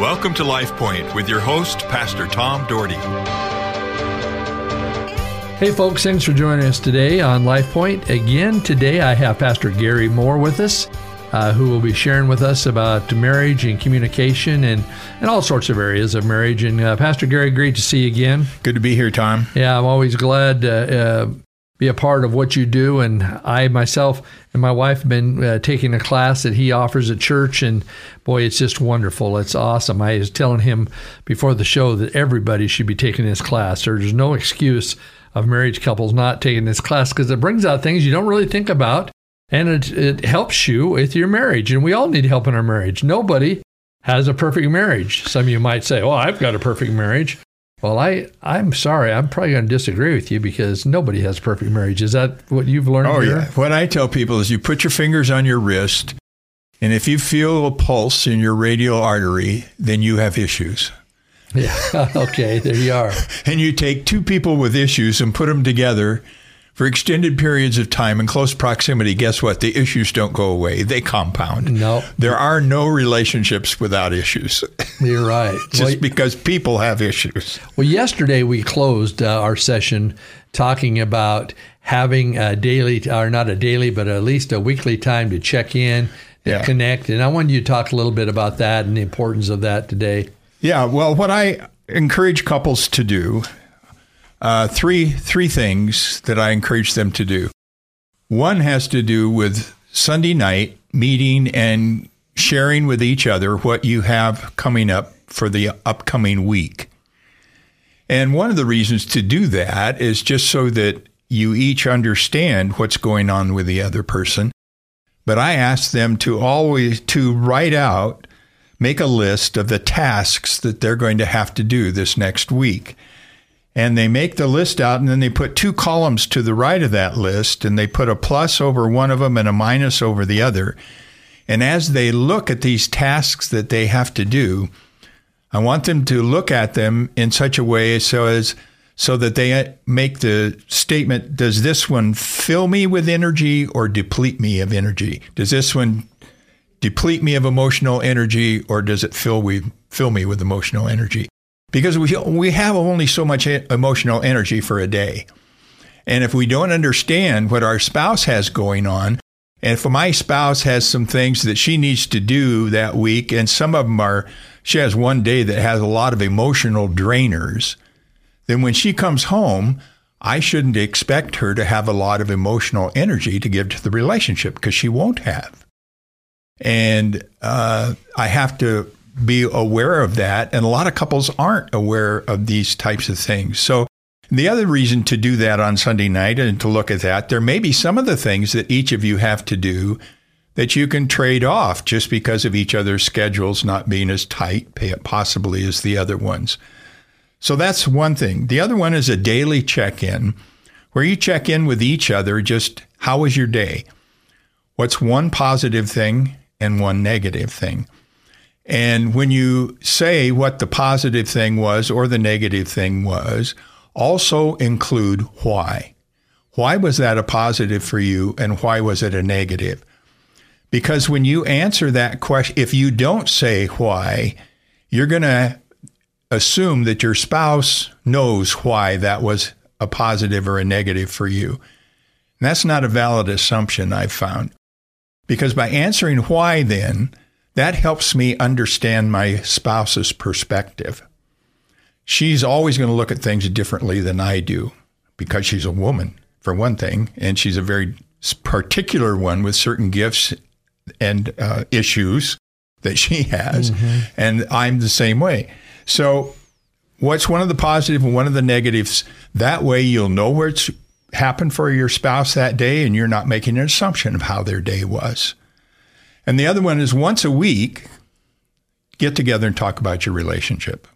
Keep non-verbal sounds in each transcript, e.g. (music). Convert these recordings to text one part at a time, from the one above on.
Welcome to Life Point with your host, Pastor Tom Dougherty. Hey, folks, thanks for joining us today on Life Point. Again, today I have Pastor Gary Moore with us, uh, who will be sharing with us about marriage and communication and, and all sorts of areas of marriage. And uh, Pastor Gary, great to see you again. Good to be here, Tom. Yeah, I'm always glad to uh, be a part of what you do. And I myself and my wife have been uh, taking a class that he offers at church, and boy, it's just wonderful. It's awesome. I was telling him before the show that everybody should be taking this class. There's no excuse of marriage couples not taking this class because it brings out things you don't really think about and it, it helps you with your marriage. And we all need help in our marriage. Nobody has a perfect marriage. Some of you might say, well, I've got a perfect marriage. Well, I, I'm sorry. I'm probably going to disagree with you because nobody has perfect marriage. Is that what you've learned? Oh, here? yeah. What I tell people is you put your fingers on your wrist, and if you feel a pulse in your radial artery, then you have issues. Yeah. (laughs) okay. There you are. (laughs) and you take two people with issues and put them together for extended periods of time in close proximity. Guess what? The issues don't go away, they compound. No. There are no relationships without issues. You're right. (laughs) Just well, because people have issues. Well, yesterday we closed uh, our session talking about having a daily, or not a daily, but at least a weekly time to check in, to Yeah. connect. And I wanted you to talk a little bit about that and the importance of that today. Yeah, well, what I encourage couples to do, uh, three three things that I encourage them to do. One has to do with Sunday night meeting and sharing with each other what you have coming up for the upcoming week. And one of the reasons to do that is just so that you each understand what's going on with the other person. But I ask them to always to write out make a list of the tasks that they're going to have to do this next week. And they make the list out and then they put two columns to the right of that list and they put a plus over one of them and a minus over the other. And as they look at these tasks that they have to do, I want them to look at them in such a way so as so that they uh, make the statement does this one fill me with energy or deplete me of energy? Does this one deplete me of emotional energy or does it fill we fill me with emotional energy because we we have only so much emotional energy for a day. And if we don't understand what our spouse has going on and if my spouse has some things that she needs to do that week and some of them are she has one day that has a lot of emotional drainers then when she comes home I shouldn't expect her to have a lot of emotional energy to give to the relationship because she won't have. And uh, I have to be aware of that. And a lot of couples aren't aware of these types of things. So, the other reason to do that on Sunday night and to look at that, there may be some of the things that each of you have to do that you can trade off just because of each other's schedules not being as tight, possibly as the other ones. So, that's one thing. The other one is a daily check in where you check in with each other just how was your day? What's one positive thing and one negative thing. And when you say what the positive thing was or the negative thing was, also include why. Why was that a positive for you and why was it a negative? Because when you answer that question, if you don't say why, you're going to assume that your spouse knows why that was a positive or a negative for you. And that's not a valid assumption, I've found. Because by answering why, then, that helps me understand my spouse's perspective. She's always going to look at things differently than I do because she's a woman, for one thing, and she's a very particular one with certain gifts and uh, issues that she has. Mm-hmm. And I'm the same way. So, what's one of the positive and one of the negatives? That way, you'll know where it's happened for your spouse that day and you're not making an assumption of how their day was. And the other one is once a week, get together and talk about your relationship.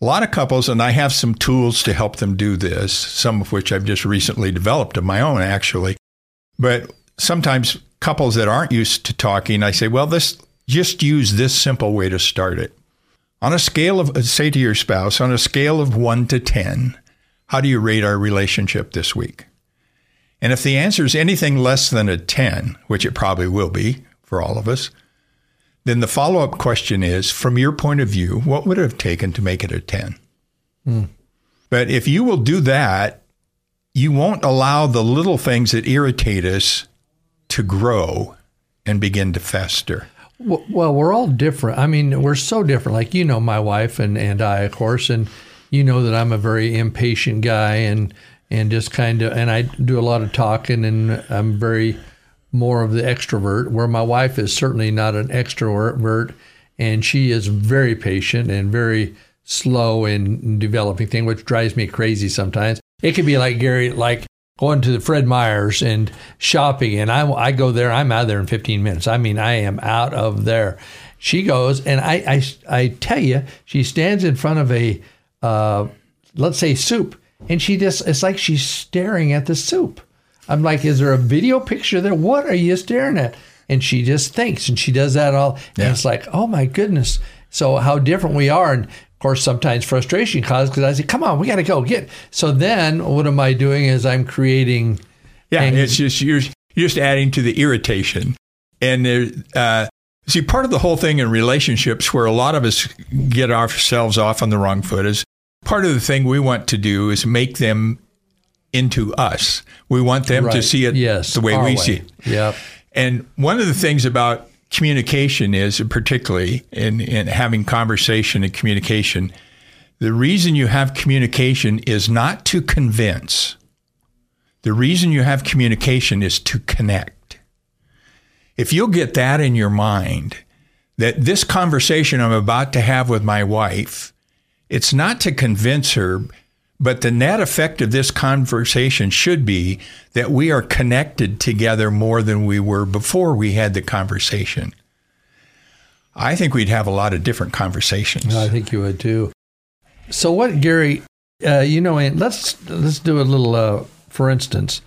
A lot of couples, and I have some tools to help them do this, some of which I've just recently developed of my own, actually. But sometimes couples that aren't used to talking, I say, well, this just use this simple way to start it. On a scale of, uh, say to your spouse, on a scale of one to 10, how do you rate our relationship this week? And if the answer is anything less than a 10, which it probably will be for all of us, then the follow up question is from your point of view, what would it have taken to make it a 10? Hmm. But if you will do that, you won't allow the little things that irritate us to grow and begin to fester. Well, well, we're all different. I mean, we're so different. Like you know, my wife and and I, of course, and you know that I'm a very impatient guy, and and just kind of, and I do a lot of talking, and I'm very more of the extrovert. Where my wife is certainly not an extrovert, and she is very patient and very slow in developing things, which drives me crazy sometimes. It could be like Gary, like going to the Fred Meyer's and shopping, and I, I go there, I'm out there in 15 minutes. I mean, I am out of there. She goes, and I, I, I tell you, she stands in front of a, uh, let's say, soup, and she just, it's like she's staring at the soup. I'm like, is there a video picture there? What are you staring at? And she just thinks, and she does that all. And it's like, oh my goodness. So how different we are. And of course, sometimes frustration causes because I say, come on, we got to go get. So then what am I doing is I'm creating. Yeah, And- it's just you're, you're just adding to the irritation. And there, uh, see, part of the whole thing in relationships where a lot of us get ourselves off on the wrong foot is part of the thing we want to do is make them into us. We want them to see it yes, the way we see it. Yep. And one of the things about communication is, particularly in, in having conversation and communication, the reason you have communication is not to convince. The reason you have communication is to connect. If you'll get that in your mind, that this conversation I'm about to have with my wife, it's not to convince her, but the net effect of this conversation should be that we are connected together more than we were before we had the conversation. I think we'd have a lot of different conversations. I think you would too. So what, Gary? Uh, you know, let's let's do a little. Uh, for instance,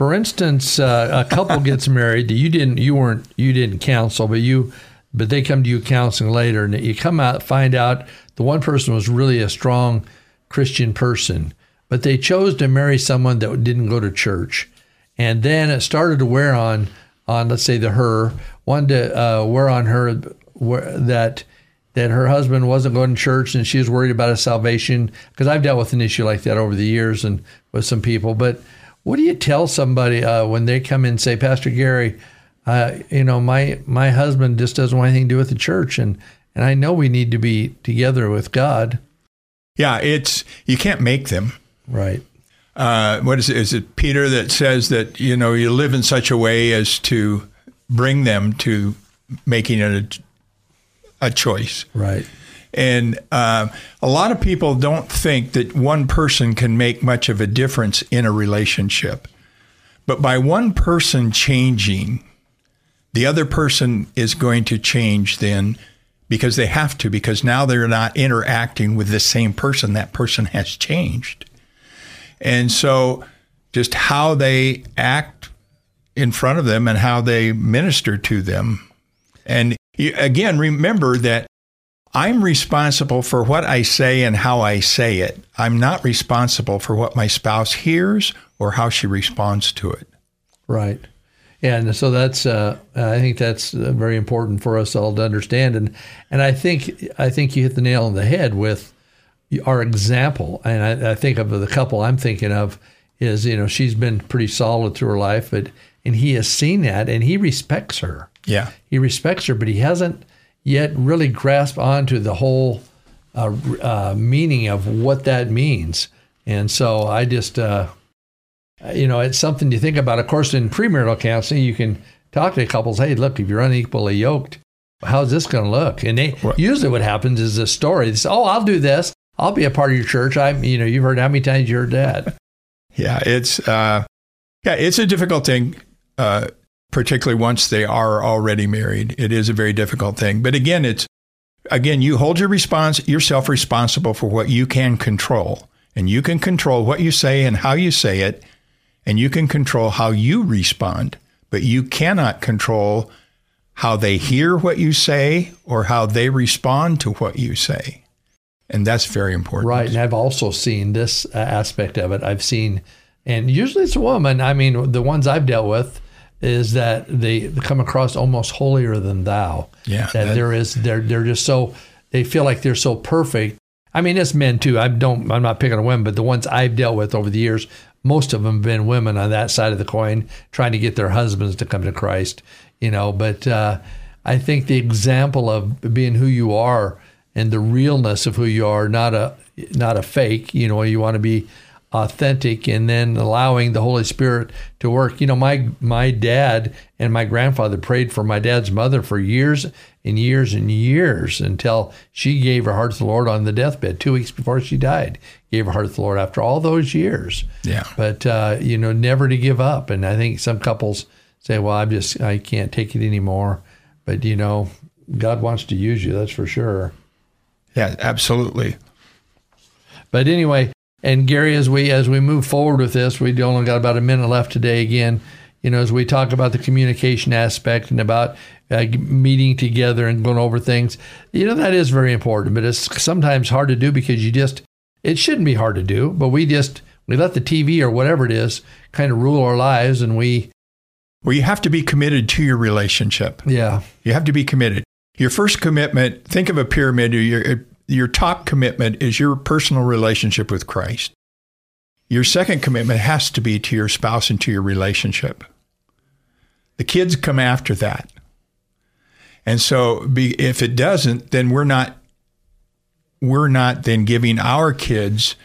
for instance, uh, a couple gets married. You didn't, you weren't, you didn't counsel, but you, but they come to you counseling later, and you come out find out the one person was really a strong Christian person, but they chose to marry someone that didn't go to church, and then it started to wear on on let's say the her wanted to uh, wear on her that that her husband wasn't going to church and she was worried about his salvation because I've dealt with an issue like that over the years and with some people. But what do you tell somebody uh, when they come in and say, Pastor Gary, uh, you know, my my husband just doesn't want anything to do with the church, and and I know we need to be together with God, Yeah, it's you can't make them. right? uh, what is it? Is it Peter that says that you know you live in such a way as to bring them to making it a, a choice? Right. And uh, a lot of people don't think that one person can make much of a difference in a relationship. But by one person changing, the other person is going to change then because they have to, because now they're not interacting with the same person. That person has changed. And so just how they act in front of them and how they minister to them. And again, remember that I'm responsible for what I say and how I say it. I'm not responsible for what my spouse hears or how she responds to it. Right. And so that's uh, I think that's uh, very important for us all to understand. And and I think I think you hit the nail on the head with our example. And I, I think of the couple I'm thinking of is you know she's been pretty solid through her life but and he has seen that and he respects her. Yeah. he respects her but he hasn't yet really grasped onto the whole uh, uh, meaning of what that means. And so I just uh, you know, it's something you think about. Of course, in premarital counseling, you can talk to couples. Hey, look, if you're unequally yoked, how's this going to look? And they Right. usually what happens is a story. They say, "Oh, I'll do this. I'll be a part of your church." I'm, you know, you've heard how many times you heard that. (laughs) Yeah. It's, uh, yeah, it's a difficult thing, uh, particularly once they are already married. It is a very difficult thing. But again, it's, again, you hold your response, yourself responsible for what you can control. And you can control what you say and how you say it. And you can control how you respond. But you cannot control how they hear what you say or how they respond to what you say. And that's very important. Right. And I've also seen this uh, aspect of it. I've seen, and usually it's a woman. I mean, the ones I've dealt with, is that they come across almost holier than thou. Yeah, that, that- there is they're they're just so they feel like they're so perfect. I mean, it's men too. I don't. I'm not picking on women, but the ones I've dealt with over the years, most of them have been women on that side of the coin, trying to get their husbands to come to Christ. You know, but uh, I think the example of being who you are and the realness of who you are, not a not a fake. You know, you want to be authentic and then allowing the Holy Spirit to work. You know, my my dad and my grandfather prayed for my dad's mother for years and years and years until she gave her heart to the Lord on the deathbed two weeks before she died. Gave her heart to the Lord after all those years. Yeah. But uh, you know, never to give up. And I think some couples say, "Well, I'm just I can't take it anymore." But you know, God wants to use you. That's for sure. Yeah, absolutely. But anyway, and Gary, as we as we move forward with this, we only got about a minute left today. Again, you know, as we talk about the communication aspect and about uh, meeting together and going over things, you know, that is very important. But it's sometimes hard to do because you just it shouldn't be hard to do, but we just we let the TV or whatever it is kind of rule our lives, and we Well, you have to be committed to your relationship. yeah You have to be committed. Your first commitment, think of a pyramid. Your, your top commitment is your personal relationship with Christ. Your second commitment has to be to your spouse and to your relationship. The kids come after that. And so be, if it doesn't, then we're not we're not then giving our kids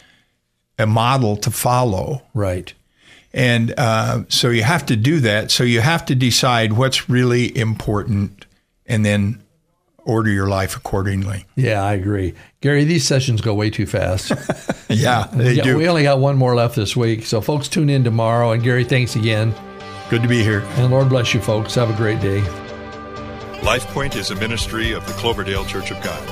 a model to follow. right And uh, so you have to do that. So you have to decide what's really important and then order your life accordingly. yeah I agree, Gary. These sessions go way too fast. (laughs) Yeah, they yeah, do. we only got one more left this week, so folks tune in tomorrow. And Gary, thanks again. Good to be here. And Lord bless you, folks. Have a great day. LifePoint is a ministry of the Cloverdale Church of God.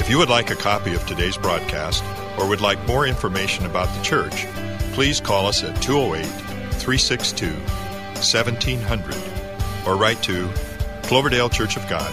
If you would like a copy of today's broadcast or would like more information about the church, please call us at 208 362 1700 or write to Cloverdale Church of God,